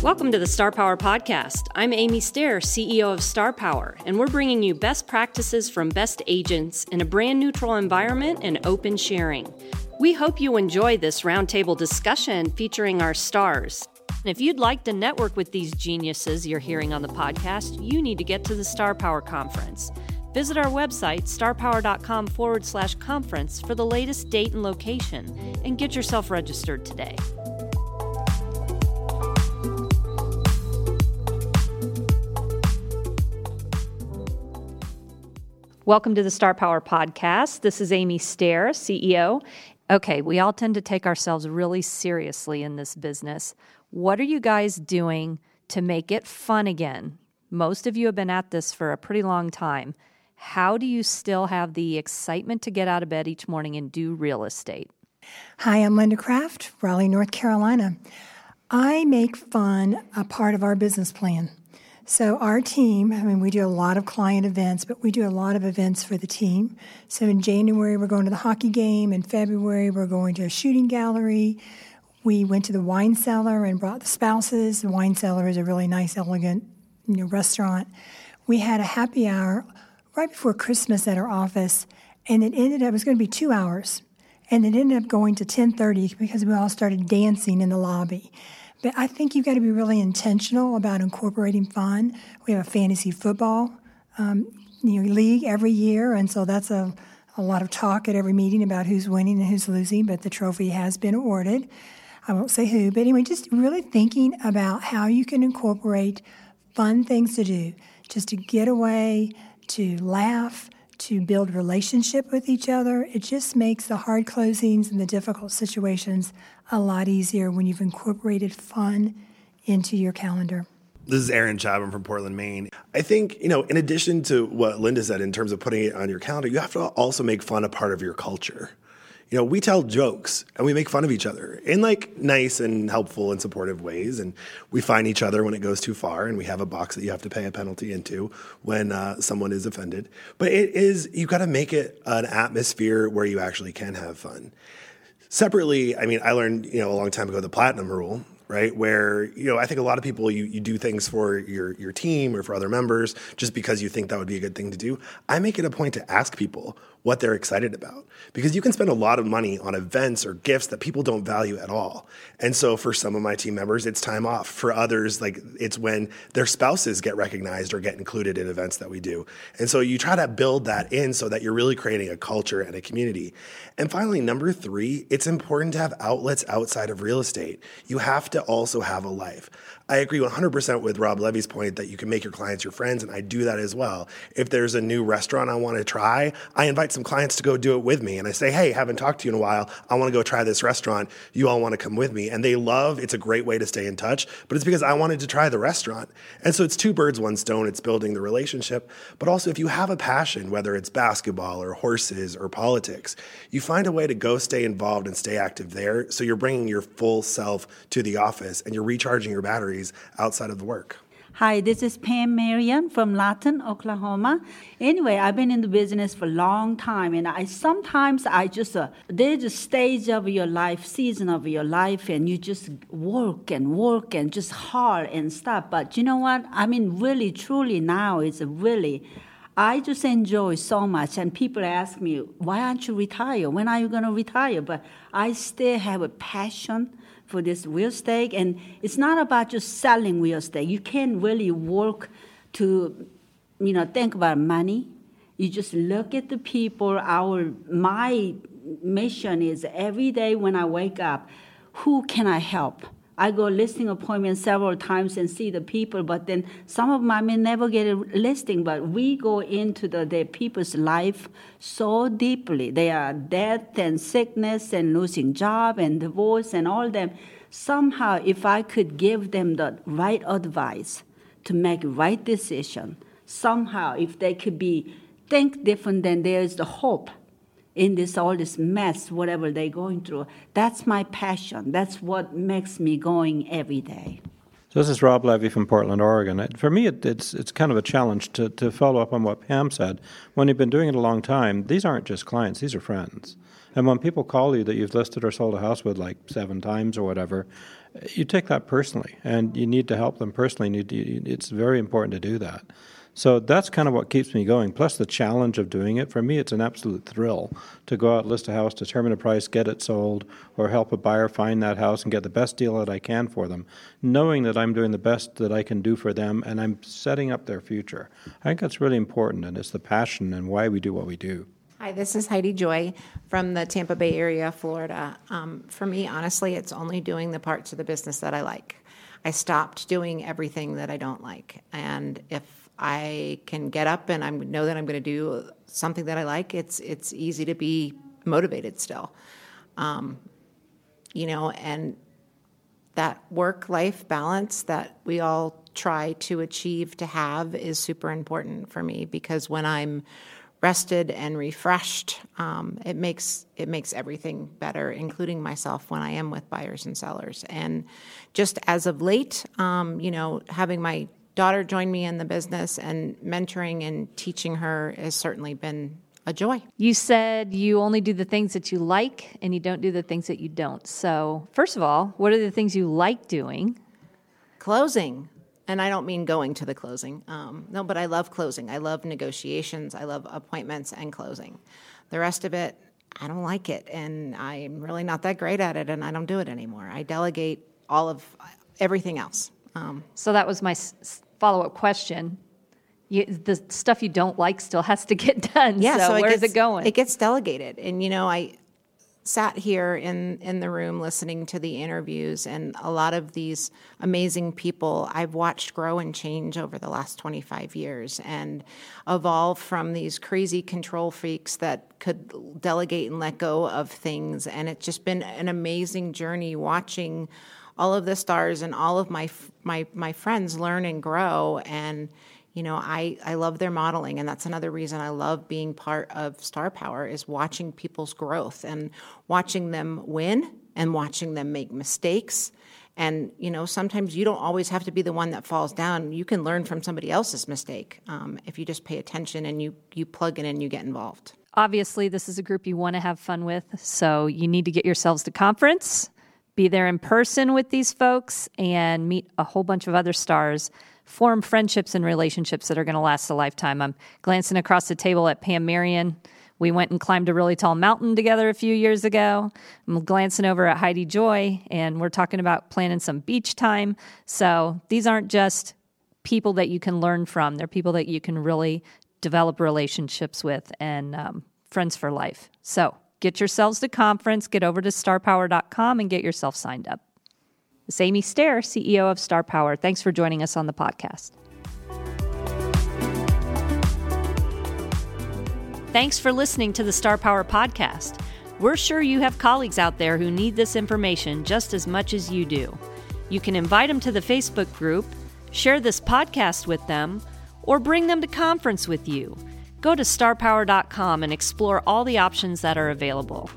Welcome to the Star Power Podcast. I'm Amy Stair, CEO of Star Power, and we're bringing you best practices from best agents in a brand neutral environment and open sharing. We hope you enjoy this roundtable discussion featuring our stars. And if you'd like to network with these geniuses you're hearing on the podcast, you need to get to the Star Power Conference. Visit our website, starpower.com forward slash conference, for the latest date and location, and get yourself registered today. Welcome to the Star Power Podcast. This is Amy Stair, CEO. Okay, we all tend to take ourselves really seriously in this business. What are you guys doing to make it fun again? Most of you have been at this for a pretty long time. How do you still have the excitement to get out of bed each morning and do real estate? Hi, I'm Linda Craft, Raleigh, North Carolina. I make fun a part of our business plan. So, our team, I mean, we do a lot of client events, but we do a lot of events for the team. So, in January, we're going to the hockey game. In February, we're going to a shooting gallery. We went to the wine cellar and brought the spouses. The wine cellar is a really nice, elegant you know, restaurant. We had a happy hour right before Christmas at our office, and it ended up, it was going to be two hours. And it ended up going to 10:30 because we all started dancing in the lobby. But I think you've got to be really intentional about incorporating fun. We have a fantasy football um, you know, league every year, and so that's a, a lot of talk at every meeting about who's winning and who's losing, but the trophy has been awarded. I won't say who, but anyway, just really thinking about how you can incorporate fun things to do, just to get away, to laugh, to build relationship with each other. It just makes the hard closings and the difficult situations a lot easier when you've incorporated fun into your calendar. This is Aaron Chapman from Portland, Maine. I think, you know, in addition to what Linda said in terms of putting it on your calendar, you have to also make fun a part of your culture you know, we tell jokes and we make fun of each other in like nice and helpful and supportive ways. And we find each other when it goes too far. And we have a box that you have to pay a penalty into when uh, someone is offended. But it is, you've got to make it an atmosphere where you actually can have fun. Separately, I mean, I learned, you know, a long time ago the platinum rule, right? Where you know, I think a lot of people you, you do things for your your team or for other members just because you think that would be a good thing to do. I make it a point to ask people what they're excited about because you can spend a lot of money on events or gifts that people don't value at all. And so for some of my team members, it's time off. For others, like it's when their spouses get recognized or get included in events that we do. And so you try to build that in so that you're really creating a culture and a community. And finally, number three, it's important to have outlets outside of real estate. You have to also have a life. I agree 100% with Rob Levy's point that you can make your clients your friends, and I do that as well. If there's a new restaurant I want to try, I invite some clients to go do it with me, and I say, hey, haven't talked to you in a while. I want to go try this restaurant. You all want to come with me. And they love it's a great way to stay in touch, but it's because I wanted to try the restaurant. And so it's two birds, one stone. It's building the relationship. But also, if you have a passion, whether it's basketball or horses or politics, you find a way to go stay involved and stay active there. So you're bringing your full self to the office and you're recharging your batteries outside of the work. Hi, this is Pam Marion from Lawton, Oklahoma. Anyway, I've been in the business for a long time, and I sometimes I just uh, there's a stage of your life, season of your life, and you just work and work and just hard and stuff. But you know what? I mean, really, truly, now it's really. I just enjoy so much, and people ask me, "Why aren't you retire? When are you going to retire?" But I still have a passion for this real estate. And it's not about just selling real estate. You can't really work to, you know, think about money. You just look at the people. Our my mission is every day when I wake up, who can I help? I go listing appointments several times and see the people, but then some of them may never get a listing. But we go into the, the people's life so deeply. They are death and sickness and losing job and divorce and all them. Somehow, if I could give them the right advice to make right decision, somehow if they could be think different, then there is the hope in this all this mess, whatever they're going through. That's my passion. That's what makes me going every day. So this is Rob Levy from Portland, Oregon. For me, it, it's it's kind of a challenge to, to follow up on what Pam said. When you've been doing it a long time, these aren't just clients; these are friends. And when people call you that you've listed or sold a house with like seven times or whatever, you take that personally, and you need to help them personally. it's very important to do that. So that's kind of what keeps me going. Plus the challenge of doing it. For me, it's an absolute thrill to go out, list a house, determine a price, get it sold, or help a buyer find that house and get the best deal that I can for them, knowing that I'm doing the best that I can do for them and I'm setting up their future. I think that's really important, and it's the passion and why we do what we do. Hi, this is Heidi Joy from the Tampa Bay area, Florida. Um, for me, honestly, it's only doing the parts of the business that I like. I stopped doing everything that I don't like. And if I can get up and I know that I'm going to do something that I like, it's it's easy to be motivated still. Um, you know, and that work life balance that we all try to achieve to have is super important for me because when I'm rested and refreshed, um, it makes it makes everything better, including myself when I am with buyers and sellers. And just as of late, um, you know, having my daughter joined me in the business and mentoring and teaching her has certainly been a joy. You said you only do the things that you like and you don't do the things that you don't. So, first of all, what are the things you like doing? Closing. And I don't mean going to the closing. Um, no, but I love closing. I love negotiations. I love appointments and closing. The rest of it, I don't like it. And I'm really not that great at it. And I don't do it anymore. I delegate all of everything else. Um, so that was my s- follow up question. You, the stuff you don't like still has to get done. Yeah, so, so where gets, is it going? It gets delegated, and you know, I sat here in in the room listening to the interviews, and a lot of these amazing people I've watched grow and change over the last twenty five years, and evolve from these crazy control freaks that could delegate and let go of things, and it's just been an amazing journey watching all of the stars and all of my my my friends learn and grow. And you know I, I love their modeling. And that's another reason i love being part of star power is watching people's growth and watching them win and watching them make mistakes. And you know sometimes you don't always have to be the one that falls down. You can learn from somebody else's mistake um, if you just pay attention and you you plug in and you get involved. Obviously this is a group you want to have fun with so you need to get yourselves to conference be there in person with these folks and meet a whole bunch of other stars, form friendships and relationships that are going to last a lifetime. I'm glancing across the table at Pam Marion. We went and climbed a really tall mountain together a few years ago. I'm glancing over at Heidi Joy, and we're talking about planning some beach time. So these aren't just people that you can learn from, they're people that you can really develop relationships with and um, friends for life. So Get yourselves to conference, get over to starpower.com and get yourself signed up. It's Amy Stair, CEO of Star Power. Thanks for joining us on the podcast. Thanks for listening to the Star Power podcast. We're sure you have colleagues out there who need this information just as much as you do. You can invite them to the Facebook group, share this podcast with them, or bring them to conference with you. Go to starpower.com and explore all the options that are available.